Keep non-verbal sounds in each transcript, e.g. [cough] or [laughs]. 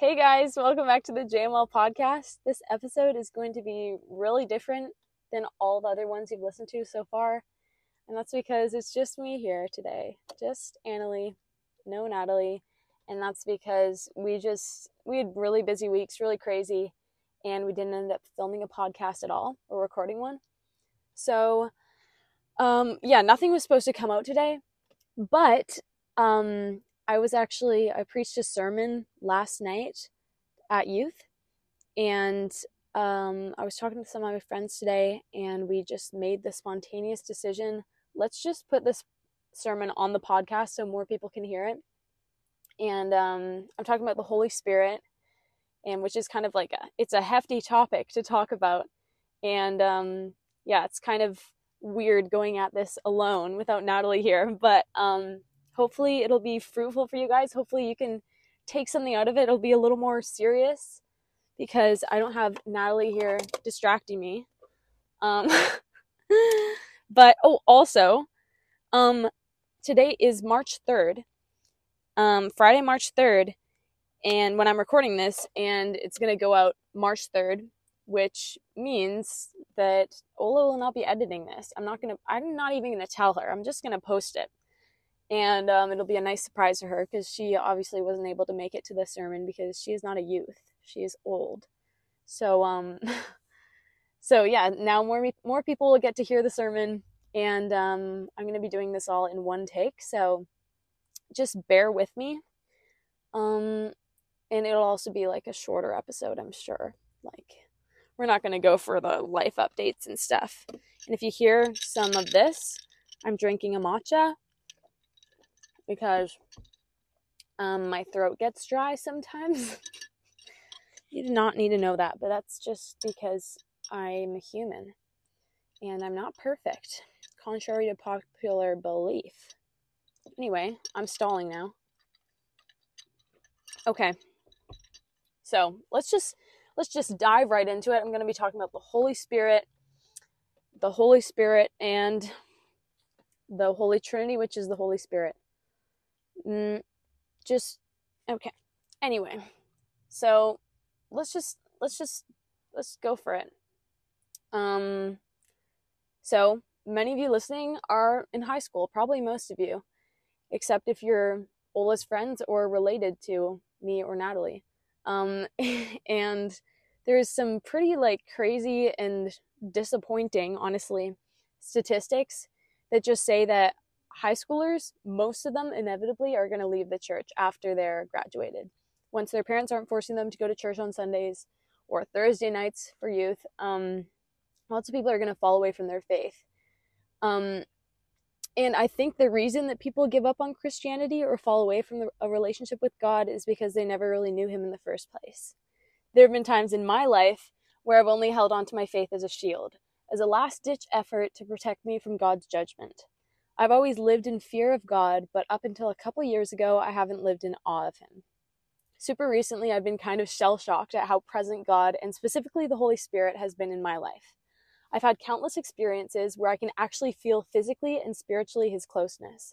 Hey guys, welcome back to the JML podcast. This episode is going to be really different than all the other ones you've listened to so far. And that's because it's just me here today. Just Anilee, no Natalie. And that's because we just, we had really busy weeks, really crazy. And we didn't end up filming a podcast at all or recording one. So, um, yeah, nothing was supposed to come out today. But um, I was actually I preached a sermon last night at youth, and um, I was talking to some of my friends today, and we just made the spontaneous decision. Let's just put this sermon on the podcast so more people can hear it. And um, I'm talking about the Holy Spirit, and which is kind of like a it's a hefty topic to talk about, and um, yeah, it's kind of weird going at this alone without Natalie here, but um, hopefully it'll be fruitful for you guys. Hopefully you can take something out of it. It'll be a little more serious because I don't have Natalie here distracting me. Um, [laughs] but oh, also, um, today is March 3rd, um, Friday, March 3rd, and when I'm recording this, and it's gonna go out March 3rd, which means that Ola will not be editing this. I'm not gonna, I'm not even gonna tell her. I'm just gonna post it and um, it'll be a nice surprise to her because she obviously wasn't able to make it to the sermon because she is not a youth. She is old. So um [laughs] so yeah now more more people will get to hear the sermon. And um, i'm going to be doing this all in one take. So just bear with me. Um and it'll also be like a shorter episode i'm sure. Like we're not going to go for the life updates and stuff. And if you hear some of this i'm drinking a matcha because um, my throat gets dry sometimes. [laughs] you do not need to know that, but that's just because I'm a human and I'm not perfect, contrary to popular belief. Anyway, I'm stalling now. Okay. So, let's just let's just dive right into it. I'm going to be talking about the Holy Spirit, the Holy Spirit and the Holy Trinity, which is the Holy Spirit. Mm, just okay. Anyway, so let's just let's just let's go for it. Um, so many of you listening are in high school, probably most of you, except if you're Ola's friends or related to me or Natalie. Um, [laughs] and there's some pretty like crazy and disappointing, honestly, statistics that just say that high schoolers, most of them inevitably are going to leave the church after they're graduated. Once their parents aren't forcing them to go to church on Sundays or Thursday nights for youth, um, lots of people are going to fall away from their faith. Um, and I think the reason that people give up on Christianity or fall away from the, a relationship with God is because they never really knew Him in the first place. There have been times in my life where I've only held on to my faith as a shield, as a last ditch effort to protect me from God's judgment. I've always lived in fear of God, but up until a couple years ago, I haven't lived in awe of Him. Super recently, I've been kind of shell shocked at how present God, and specifically the Holy Spirit, has been in my life. I've had countless experiences where I can actually feel physically and spiritually His closeness.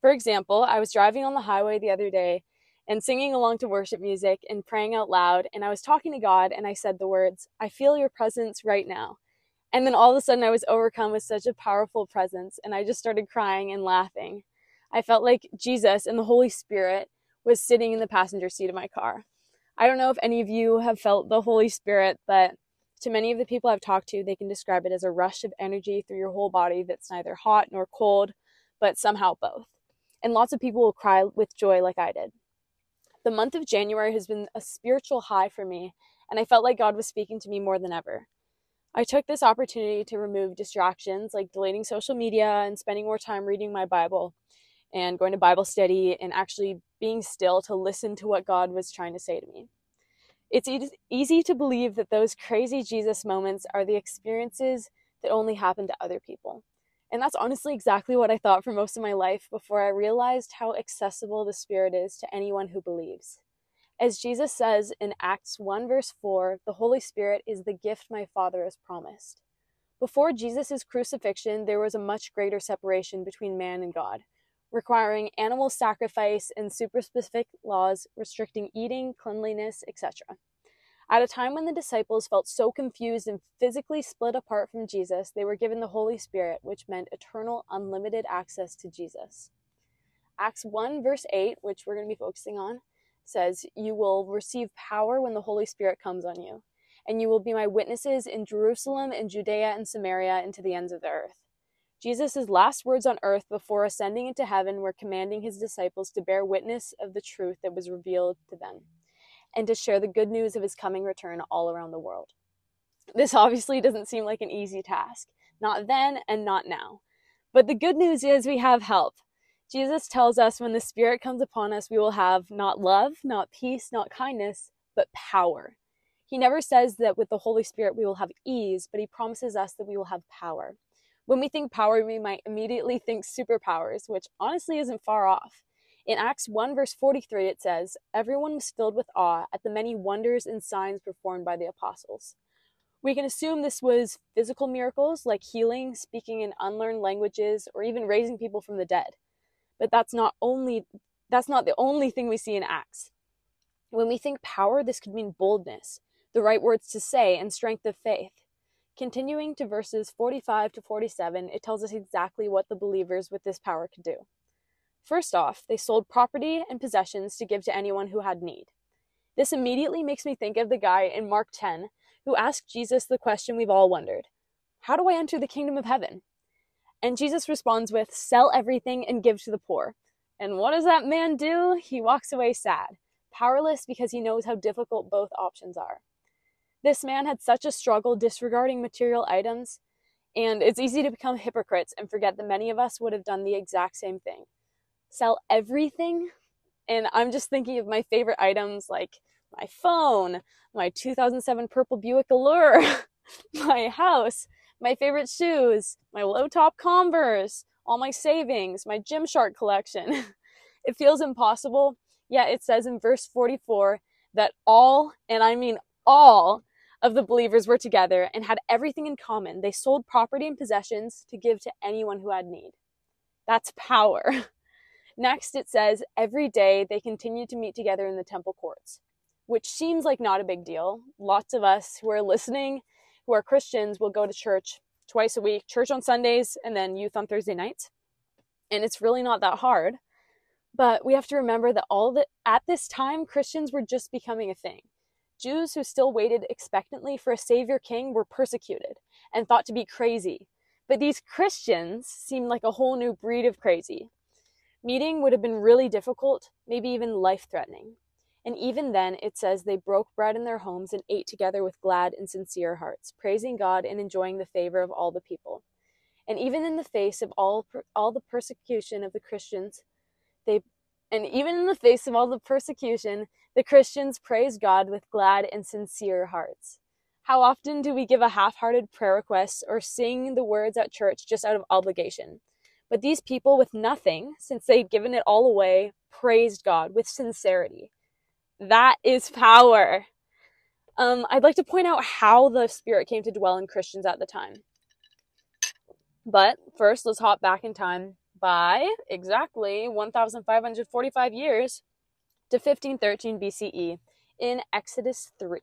For example, I was driving on the highway the other day and singing along to worship music and praying out loud, and I was talking to God and I said the words, I feel your presence right now. And then all of a sudden, I was overcome with such a powerful presence, and I just started crying and laughing. I felt like Jesus and the Holy Spirit was sitting in the passenger seat of my car. I don't know if any of you have felt the Holy Spirit, but to many of the people I've talked to, they can describe it as a rush of energy through your whole body that's neither hot nor cold, but somehow both. And lots of people will cry with joy like I did. The month of January has been a spiritual high for me, and I felt like God was speaking to me more than ever. I took this opportunity to remove distractions like deleting social media and spending more time reading my Bible and going to Bible study and actually being still to listen to what God was trying to say to me. It's e- easy to believe that those crazy Jesus moments are the experiences that only happen to other people. And that's honestly exactly what I thought for most of my life before I realized how accessible the Spirit is to anyone who believes. As Jesus says in Acts 1, verse 4, the Holy Spirit is the gift my Father has promised. Before Jesus' crucifixion, there was a much greater separation between man and God. requiring animal sacrifice and super specific laws restricting eating, cleanliness, etc. At a time when the disciples felt so confused and physically split apart from Jesus, they were given the Holy Spirit, which meant eternal, unlimited access to Jesus. Acts 1, verse 8, which we're going to be focusing on, says, You will receive power when the Holy Spirit comes on you, and you will be my witnesses in Jerusalem and Judea and Samaria and to the ends of the earth. Jesus' last words on earth before ascending into heaven were commanding his disciples to bear witness of the truth that was revealed to them and to share the good news of his coming return all around the world. This obviously doesn't seem like an easy task, not then and not now. But the good news is we have help. Jesus tells us when the Spirit comes upon us, we will have not love, not peace, not kindness, but power. He never says that with the Holy Spirit we will have ease, but he promises us that we will have power. When we think power, we might immediately think superpowers, which honestly isn't far off. In Acts 1, verse 43, it says, Everyone was filled with awe at the many wonders and signs performed by the apostles. We can assume this was physical miracles like healing, speaking in unlearned languages, or even raising people from the dead. But that's not only that's not the only thing we see in Acts. When we think power, this could mean boldness, the right words to say, and strength of faith. Continuing to verses 45 to 47, it tells us exactly what the believers with this power could do. First off, they sold property and possessions to give to anyone who had need. This immediately makes me think of the guy in Mark 10 who asked Jesus the question we've all wondered How do I enter the kingdom of heaven? And Jesus responds with, Sell everything and give to the poor. And what does that man do? He walks away sad, powerless because he knows how difficult both options are. This man had such a struggle disregarding material items, and it's easy to become hypocrites and forget that many of us would have done the exact same thing. Sell everything, and I'm just thinking of my favorite items like my phone, my 2007 purple Buick Allure, [laughs] my house, my favorite shoes, my low top Converse, all my savings, my Gymshark collection. [laughs] it feels impossible, yet it says in verse 44 that all, and I mean all, of the believers were together and had everything in common. They sold property and possessions to give to anyone who had need. That's power. [laughs] Next, it says every day they continued to meet together in the temple courts, which seems like not a big deal. Lots of us who are listening, who are Christians, will go to church twice a week, church on Sundays, and then youth on Thursday nights. And it's really not that hard. But we have to remember that all at this time, Christians were just becoming a thing. Jews who still waited expectantly for a savior king were persecuted and thought to be crazy. But these Christians seemed like a whole new breed of crazy. Meeting would have been really difficult, maybe even life threatening. And even then, it says they broke bread in their homes and ate together with glad and sincere hearts, praising God and enjoying the favor of all the people. And even in the face of all, all the persecution of the Christians, they and even in the face of all the persecution, the Christians praise God with glad and sincere hearts. How often do we give a half hearted prayer request or sing the words at church just out of obligation? But these people with nothing, since they'd given it all away, praised God with sincerity. That is power. Um, I'd like to point out how the Spirit came to dwell in Christians at the time. But first, let's hop back in time by exactly 1,545 years to 1513 BCE in Exodus 3.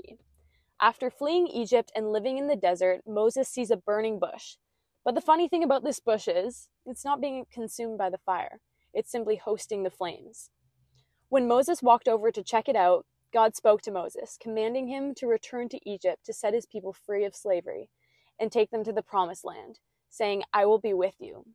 After fleeing Egypt and living in the desert, Moses sees a burning bush. But the funny thing about this bush is, it's not being consumed by the fire, it's simply hosting the flames. When Moses walked over to check it out, God spoke to Moses, commanding him to return to Egypt to set his people free of slavery and take them to the promised land, saying, I will be with you.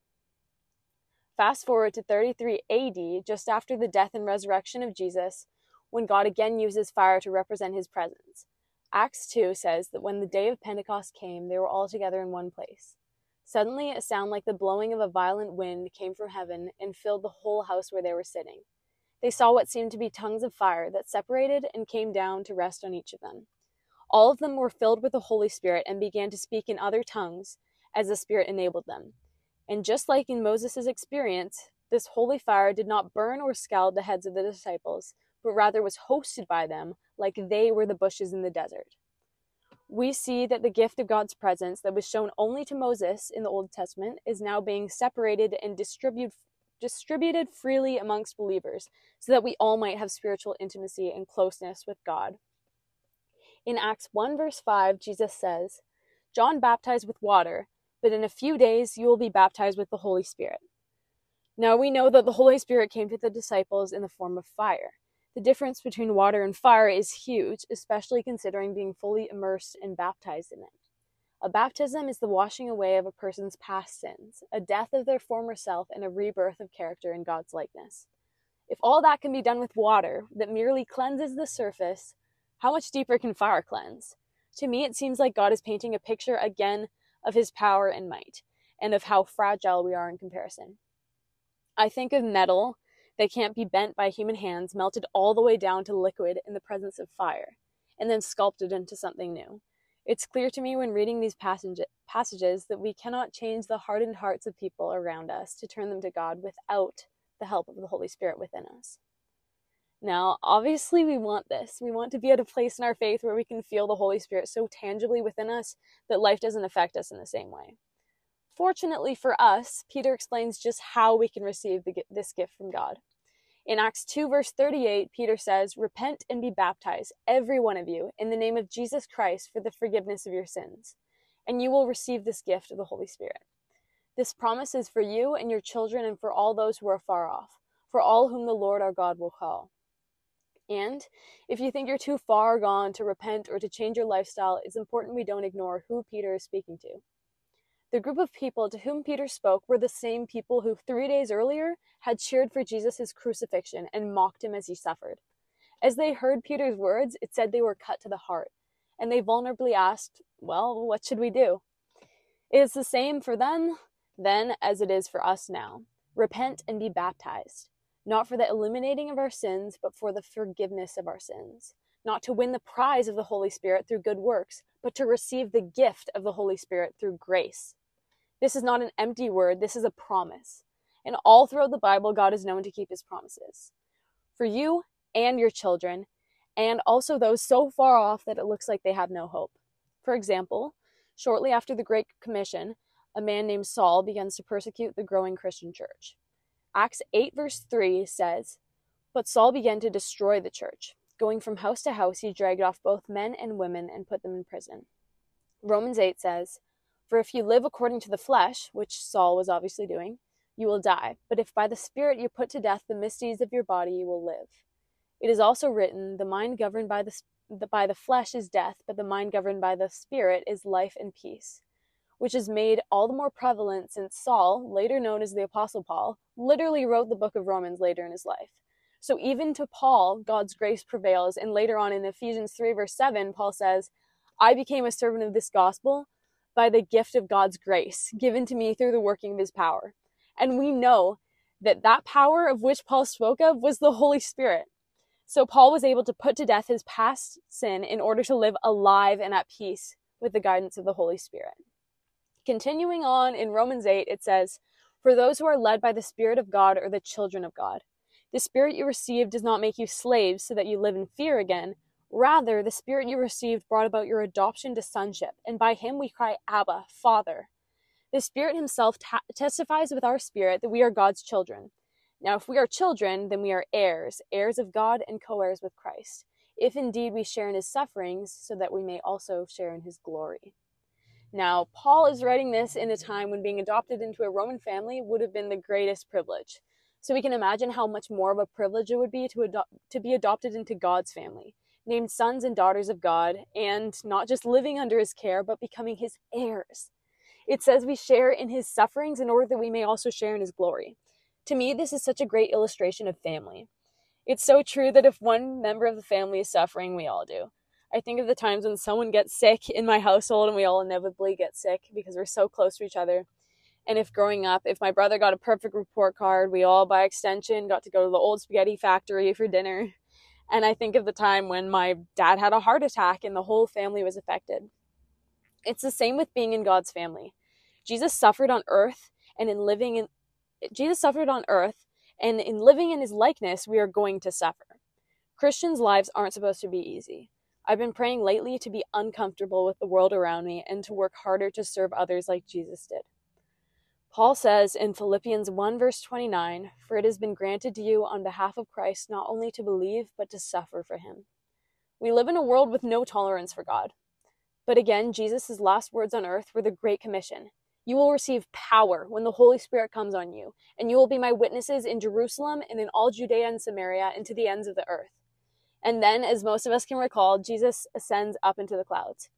Fast forward to 33 AD, just after the death and resurrection of Jesus, when God again uses fire to represent his presence. Acts 2 says that when the day of Pentecost came, they were all together in one place. Suddenly, a sound like the blowing of a violent wind came from heaven and filled the whole house where they were sitting. They saw what seemed to be tongues of fire that separated and came down to rest on each of them. All of them were filled with the Holy Spirit and began to speak in other tongues as the Spirit enabled them. And just like in Moses' experience, this holy fire did not burn or scald the heads of the disciples, but rather was hosted by them like they were the bushes in the desert. We see that the gift of God's presence that was shown only to Moses in the Old Testament is now being separated and distributed distributed freely amongst believers, so that we all might have spiritual intimacy and closeness with God. In Acts 1, verse 5, Jesus says, John baptized with water, but in a few days you will be baptized with the Holy Spirit. Now we know that the Holy Spirit came to the disciples in the form of fire. The difference between water and fire is huge, especially considering being fully immersed and baptized in it. A baptism is the washing away of a person's past sins, a death of their former self, and a rebirth of character in God's likeness. If all that can be done with water that merely cleanses the surface, how much deeper can fire cleanse? To me, it seems like God is painting a picture again of his power and might, and of how fragile we are in comparison. I think of metal that can't be bent by human hands, melted all the way down to liquid in the presence of fire, and then sculpted into something new. It's clear to me when reading these passage- passages that we cannot change the hardened hearts of people around us to turn them to God without the help of the Holy Spirit within us. Now, obviously, we want this. We want to be at a place in our faith where we can feel the Holy Spirit so tangibly within us that life doesn't affect us in the same way. Fortunately for us, Peter explains just how we can receive the, this gift from God. In Acts 2, verse 38, Peter says, Repent and be baptized, every one of you, in the name of Jesus Christ for the forgiveness of your sins, and you will receive this gift of the Holy Spirit. This promise is for you and your children and for all those who are far off, for all whom the Lord our God will call. And if you think you're too far gone to repent or to change your lifestyle, it's important we don't ignore who Peter is speaking to. The group of people to whom Peter spoke were the same people who three days earlier had cheered for Jesus' crucifixion and mocked him as he suffered. As they heard Peter's words, it said they were cut to the heart, and they vulnerably asked, Well, what should we do? It is the same for them then as it is for us now. Repent and be baptized, not for the eliminating of our sins, but for the forgiveness of our sins. Not to win the prize of the Holy Spirit through good works, but to receive the gift of the Holy Spirit through grace. This is not an empty word, this is a promise. And all throughout the Bible, God is known to keep his promises. For you and your children, and also those so far off that it looks like they have no hope. For example, shortly after the Great Commission, a man named Saul begins to persecute the growing Christian church. Acts 8, verse 3 says, But Saul began to destroy the church. Going from house to house, he dragged off both men and women and put them in prison. Romans 8 says, for if you live according to the flesh, which Saul was obviously doing, you will die. But if by the Spirit you put to death the misdeeds of your body, you will live. It is also written, The mind governed by the, by the flesh is death, but the mind governed by the Spirit is life and peace. Which is made all the more prevalent since Saul, later known as the Apostle Paul, literally wrote the book of Romans later in his life. So even to Paul, God's grace prevails, and later on in Ephesians 3, verse 7, Paul says, I became a servant of this gospel by the gift of God's grace given to me through the working of his power. And we know that that power of which Paul spoke of was the Holy Spirit. So Paul was able to put to death his past sin in order to live alive and at peace with the guidance of the Holy Spirit. Continuing on in Romans 8, it says, For those who are led by the Spirit of God are the children of God. The Spirit you received does not make you slaves so that you live in fear again Rather, the Spirit you received brought about your adoption to sonship, and by him we cry, Abba, Father. The Spirit himself ta- testifies with our spirit that we are God's children. Now, if we are children, then we are heirs, heirs of God and co heirs with Christ, if indeed we share in his sufferings, so that we may also share in his glory. Now, Paul is writing this in a time when being adopted into a Roman family would have been the greatest privilege. So we can imagine how much more of a privilege it would be to, ado- to be adopted into God's family named sons and daughters of God, and not just living under his care, but becoming his heirs. It says we share in his sufferings in order that we may also share in his glory. To me, this is such a great illustration of family. It's so true that if one member of the family is suffering, we all do. I think of the times when someone gets sick in my household and we all inevitably get sick because we're so close to each other. And if growing up, if my brother got a perfect report card, we all by extension got to go to the old spaghetti factory for dinner. And I think of the time when my dad had a heart attack and the whole family was affected. It's the same with being in God's family. Jesus suffered on earth, and in living in Jesus suffered on earth, and in living in his likeness, we are going to suffer. Christians' lives aren't supposed to be easy. I've been praying lately to be uncomfortable with the world around me and to work harder to serve others like Jesus did. Paul says in Philippians 1, verse 29, For it has been granted to you on behalf of Christ not only to believe, but to suffer for him. We live in a world with no tolerance for God. But again, Jesus' last words on earth were the Great Commission You will receive power when the Holy Spirit comes on you, and you will be my witnesses in Jerusalem and in all Judea and Samaria and to the ends of the earth. And then, as most of us can recall, Jesus ascends up into the clouds.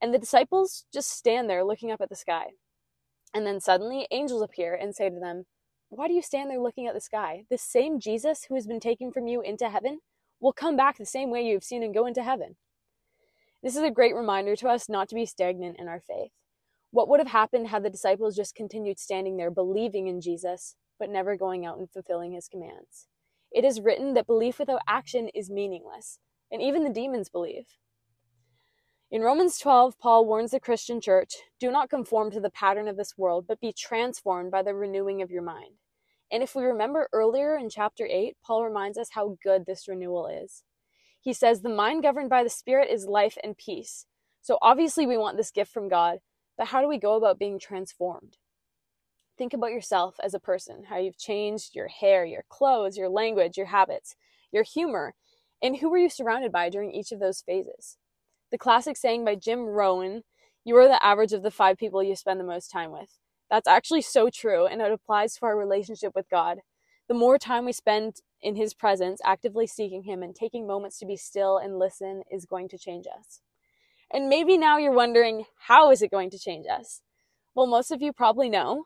And the disciples just stand there looking up at the sky. And then suddenly angels appear and say to them, Why do you stand there looking at the sky? This same Jesus who has been taken from you into heaven will come back the same way you have seen him go into heaven. This is a great reminder to us not to be stagnant in our faith. What would have happened had the disciples just continued standing there believing in Jesus, but never going out and fulfilling his commands? It is written that belief without action is meaningless, and even the demons believe. In Romans 12, Paul warns the Christian church do not conform to the pattern of this world, but be transformed by the renewing of your mind. And if we remember earlier in chapter 8, Paul reminds us how good this renewal is. He says, The mind governed by the Spirit is life and peace. So obviously, we want this gift from God, but how do we go about being transformed? Think about yourself as a person, how you've changed your hair, your clothes, your language, your habits, your humor, and who were you surrounded by during each of those phases? The classic saying by Jim Rohn, you are the average of the five people you spend the most time with. That's actually so true, and it applies to our relationship with God. The more time we spend in His presence, actively seeking Him and taking moments to be still and listen, is going to change us. And maybe now you're wondering, how is it going to change us? Well, most of you probably know,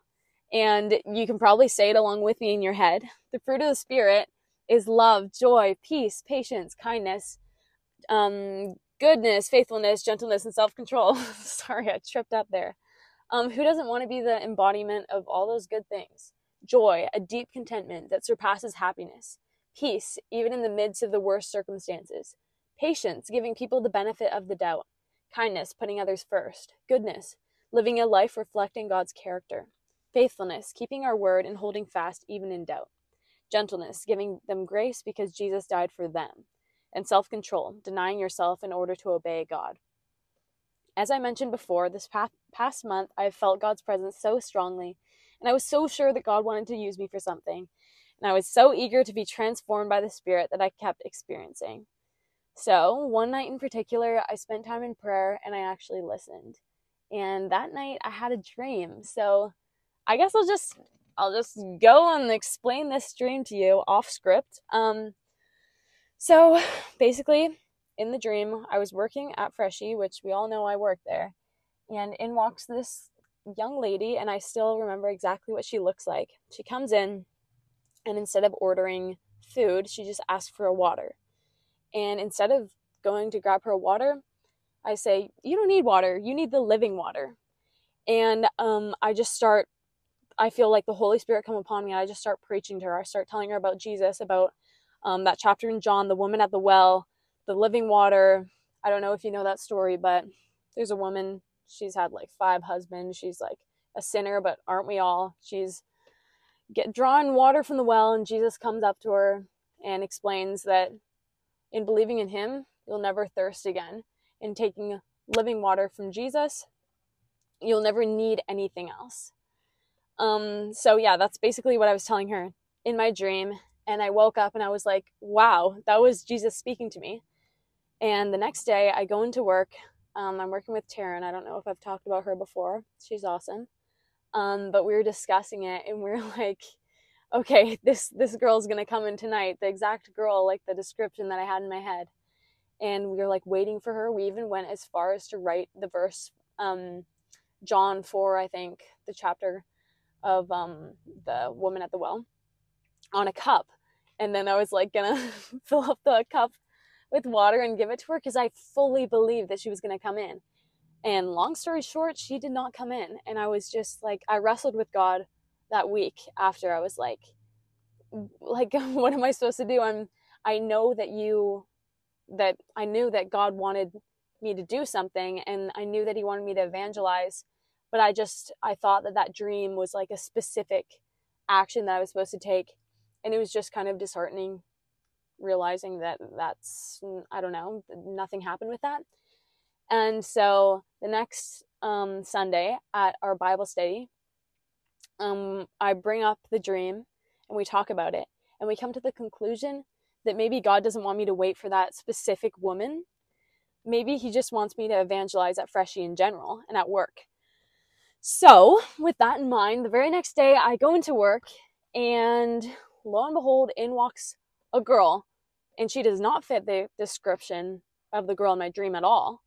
and you can probably say it along with me in your head. The fruit of the Spirit is love, joy, peace, patience, kindness, um, goodness, faithfulness, gentleness, and self control. [laughs] Sorry, I tripped up there. Um, who doesn't want to be the embodiment of all those good things? Joy, a deep contentment that surpasses happiness. Peace, even in the midst of the worst circumstances. Patience, giving people the benefit of the doubt. Kindness, putting others first. Goodness, living a life reflecting God's character. Faithfulness, keeping our word and holding fast even in doubt. Gentleness, giving them grace because Jesus died for them and self control, denying yourself in order to obey God. As I mentioned before, this past month I have felt God's presence so strongly, and I was so sure that God wanted to use me for something, and I was so eager to be transformed by the Spirit that I kept experiencing. So, one night in particular, I spent time in prayer and I actually listened. And that night I had a dream. So, I guess I'll just I'll just go and explain this dream to you off script. Um so basically, in the dream, I was working at Freshii, which we all know I work there, and in walks this young lady, and I still remember exactly what she looks like. She comes in, and instead of ordering food, she just asks for a water. And instead of going to grab her water, I say, You don't need water, you need the living water. And um, I just start, I feel like the Holy Spirit come upon me. I just start preaching to her. I start telling her about Jesus, about um, that chapter in John, the woman at the well, the living water. I don't know if you know that story, but there's a woman. She's had like five husbands. She's like a sinner, but aren't we all? She's get drawing water from the well, and Jesus comes up to her and explains that in believing in Him, you'll never thirst again. In taking living water from Jesus, you'll never need anything else. Um, so yeah, that's basically what I was telling her in my dream and I woke up and I was like, wow, that was Jesus speaking to me. And the next day, I go into work. Um, I'm working with Taryn. I don't know if I've talked about her before. She's awesome. Um, but we were discussing it, and we are [laughs] like, okay, this this girl's gonna come in tonight. The exact girl, like the description that I had in my head. And we were like waiting for her. We even went as far as to write the verse, um, John four, I think, the chapter of um, the woman at the well, on a cup and then I was like gonna [laughs] fill up the cup with water and give it to her because I fully believed that she was gonna come in. And long story short, she did not come in. And I was just like, I wrestled with God that week after. I was like, like, [laughs] what am I supposed to do? I'm, I know that you, that I knew that God wanted me to do something and I knew that He wanted me to evangelize. But I just, I thought that that dream was like a specific action that I was supposed to take and it was just kind of disheartening realizing that that's i don't know nothing happened with that and so the next um, sunday at our bible study um, I bring up the dream and we talk about it. And we come to the conclusion that maybe God doesn't want me to wait for that specific woman. Maybe He just wants me to evangelize at Freshii in general and at work. So, with that in mind, the very next day I go into work and lo and behold, in walks a girl. And she does not fit the description of the girl in my dream at all.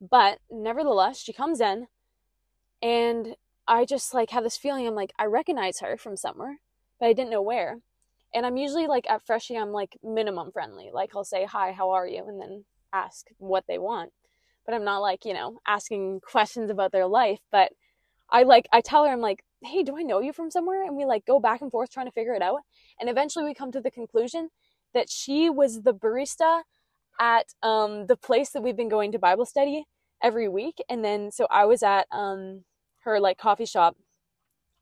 But nevertheless, she comes in and I just like have this feeling I'm like, I recognize her from somewhere, but I didn't know where. And I'm usually like at Freshii, I'm like minimum friendly. Like I'll say, Hi, how are you? And then ask what they want. But I'm not like, you know, asking questions about their life. But I like, I tell her, I'm like, Hey, do I know you from somewhere? And we like go back and forth trying to figure it out. And eventually we come to the conclusion that she was the barista at um, the place that we've been going to Bible study every week. And then, so I was at um, her like coffee shop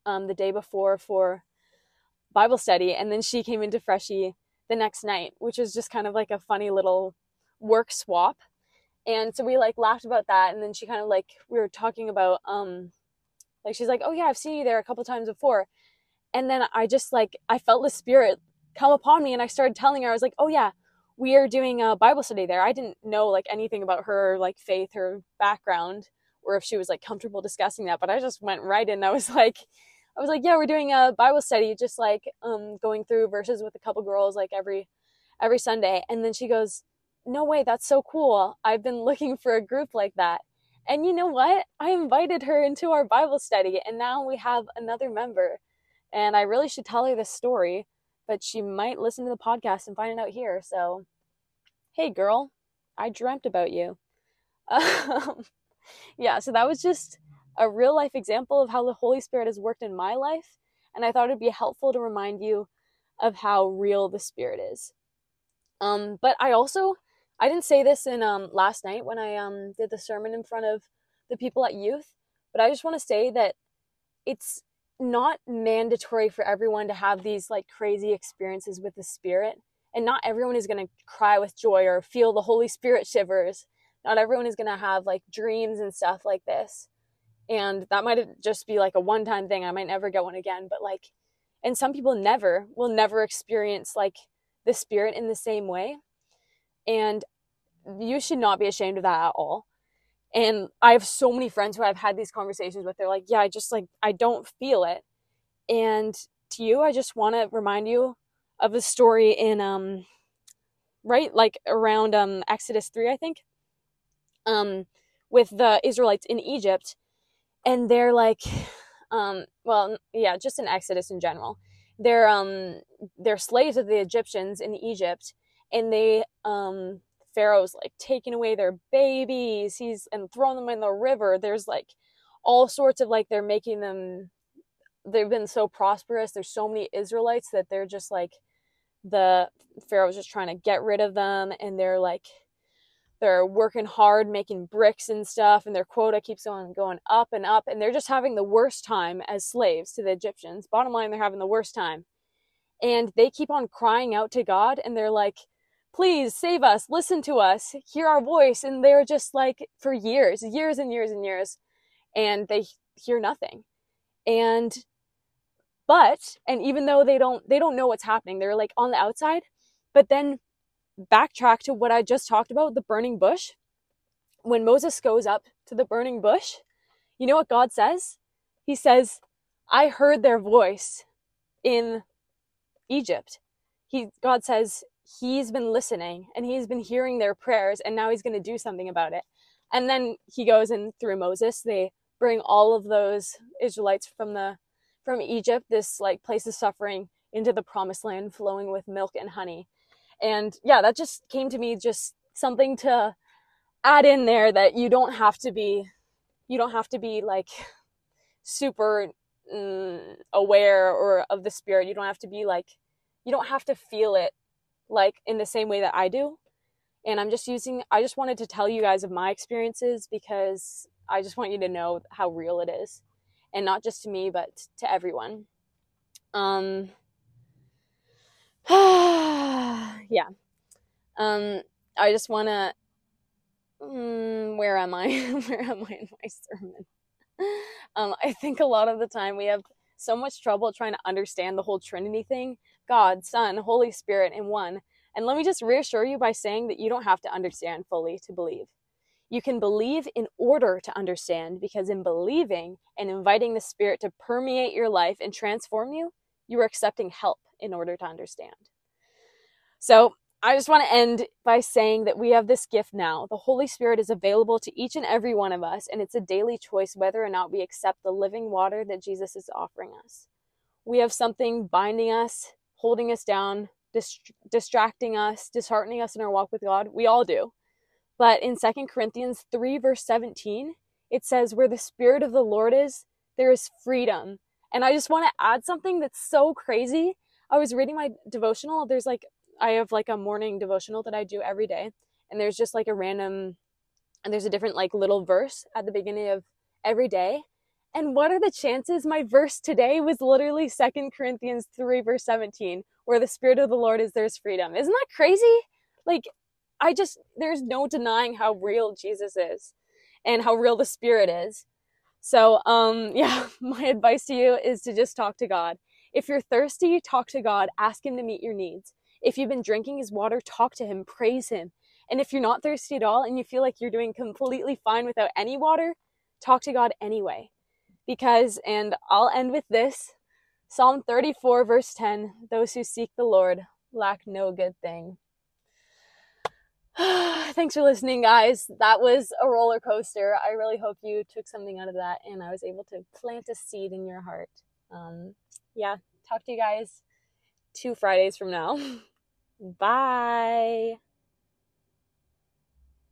um, the day before for Bible study, and then she came into Freshii the next night, which was just kind of like a funny little work swap. And so we like laughed about that, and then she kind of like we were talking about um, like she's like, oh yeah, I've seen you there a couple times before, and then I just like I felt the spirit come upon me, and I started telling her I was like, oh yeah, we are doing a Bible study there. I didn't know like anything about her like faith, her background, or if she was like comfortable discussing that, but I just went right in. I was like, I was like, yeah, we're doing a Bible study, just like um, going through verses with a couple girls like every every Sunday. And then she goes, no way, that's so cool. I've been looking for a group like that. And you know what? I invited her into our Bible study, and now we have another member. And I really should tell her this story, but she might listen to the podcast and find it out here. So, hey, girl, I dreamt about you. [laughs] Um, yeah, so that was just a real life example of how the Holy Spirit has worked in my life. And I thought it'd be helpful to remind you of how real the Spirit is. Um, but I also, I didn't say this in um, last night when I um, did the sermon in front of the people at youth, but I just want to say that it's not mandatory for everyone to have these like crazy experiences with the Spirit. And not everyone is going to cry with joy or feel the Holy Spirit shivers not everyone is going to have like dreams and stuff like this and that might just be like a one time thing i might never get one again but like and some people never will never experience like the spirit in the same way and you should not be ashamed of that at all and i have so many friends who i've had these conversations with. They're like yeah i just like i don't feel it. And to you i just want to remind you of a story in um right like around um exodus 3 i think um, with the Israelites in Egypt, and they're like, um, well, yeah, just in Exodus in general, they're um, they're slaves of the Egyptians in Egypt, and they um, Pharaoh's like taking away their babies, he's and throwing them in the river. There's like all sorts of like they're making them. They've been so prosperous. There's so many Israelites that they're just like the Pharaoh's just trying to get rid of them, and they're like they're working hard making bricks and stuff and their quota keeps on going up and up and they're just having the worst time as slaves to the egyptians bottom line they're having the worst time and they keep on crying out to god and they're like please save us listen to us hear our voice and they're just like for years years and years and years and they hear nothing and but and even though they don't they don't know what's happening they're like on the outside but then backtrack to what I just talked about the burning bush. When Moses goes up to the burning bush, you know what God says? He says, I heard their voice in Egypt. He, God says, He's been listening and He's been hearing their prayers, and now He's going to do something about it. And then He goes and through Moses, they bring all of those Israelites from the from Egypt, this like place of suffering, into the promised land flowing with milk and honey. And yeah, that just came to me just something to add in there that you don't have to be you don't have to be like super mm, aware or of the spirit. You don't have to be like you don't have to feel it like in the same way that I do. And I'm just using I just wanted to tell you guys of my experiences because I just want you to know how real it is. And not just to me, but to everyone. Um [sighs] yeah. Um, I just want to. Mm, where am I? [laughs] where am I in my sermon? [laughs] Um, I think a lot of the time we have so much trouble trying to understand the whole Trinity thing God, Son, Holy Spirit in one. And let me just reassure you by saying that you don't have to understand fully to believe. You can believe in order to understand because in believing and inviting the Spirit to permeate your life and transform you, you are accepting help in order to understand. So, I just want to end by saying that we have this gift now. The Holy Spirit is available to each and every one of us, and it's a daily choice whether or not we accept the living water that Jesus is offering us. We have something binding us, holding us down, dist- distracting us, disheartening us in our walk with God. We all do. But in 2 Corinthians 3, verse 17, it says, Where the Spirit of the Lord is, there is freedom. And I just want to add something that's so crazy. I was reading my devotional. There's like I have like a morning devotional that I do every day, and there's just like a random, and there's a different like little verse at the beginning of every day. And what are the chances my verse today was literally Second Corinthians 3, verse 17, where the Spirit of the Lord is there's freedom. Isn't that crazy? Like, I just, there's no denying how real Jesus is and how real the Spirit is. So, um, [laughs] yeah, my advice to you is to just talk to God. If you're thirsty, talk to God, ask Him to meet your needs. If you've been drinking his water, talk to him, praise him. And if you're not thirsty at all and you feel like you're doing completely fine without any water, talk to God anyway. Because, and I'll end with this Psalm 34, verse 10 those who seek the Lord lack no good thing. [sighs] Thanks for listening, guys. That was a roller coaster. I really hope you took something out of that and I was able to plant a seed in your heart. Um, yeah, talk to you guys two Fridays from now. [laughs] Bye.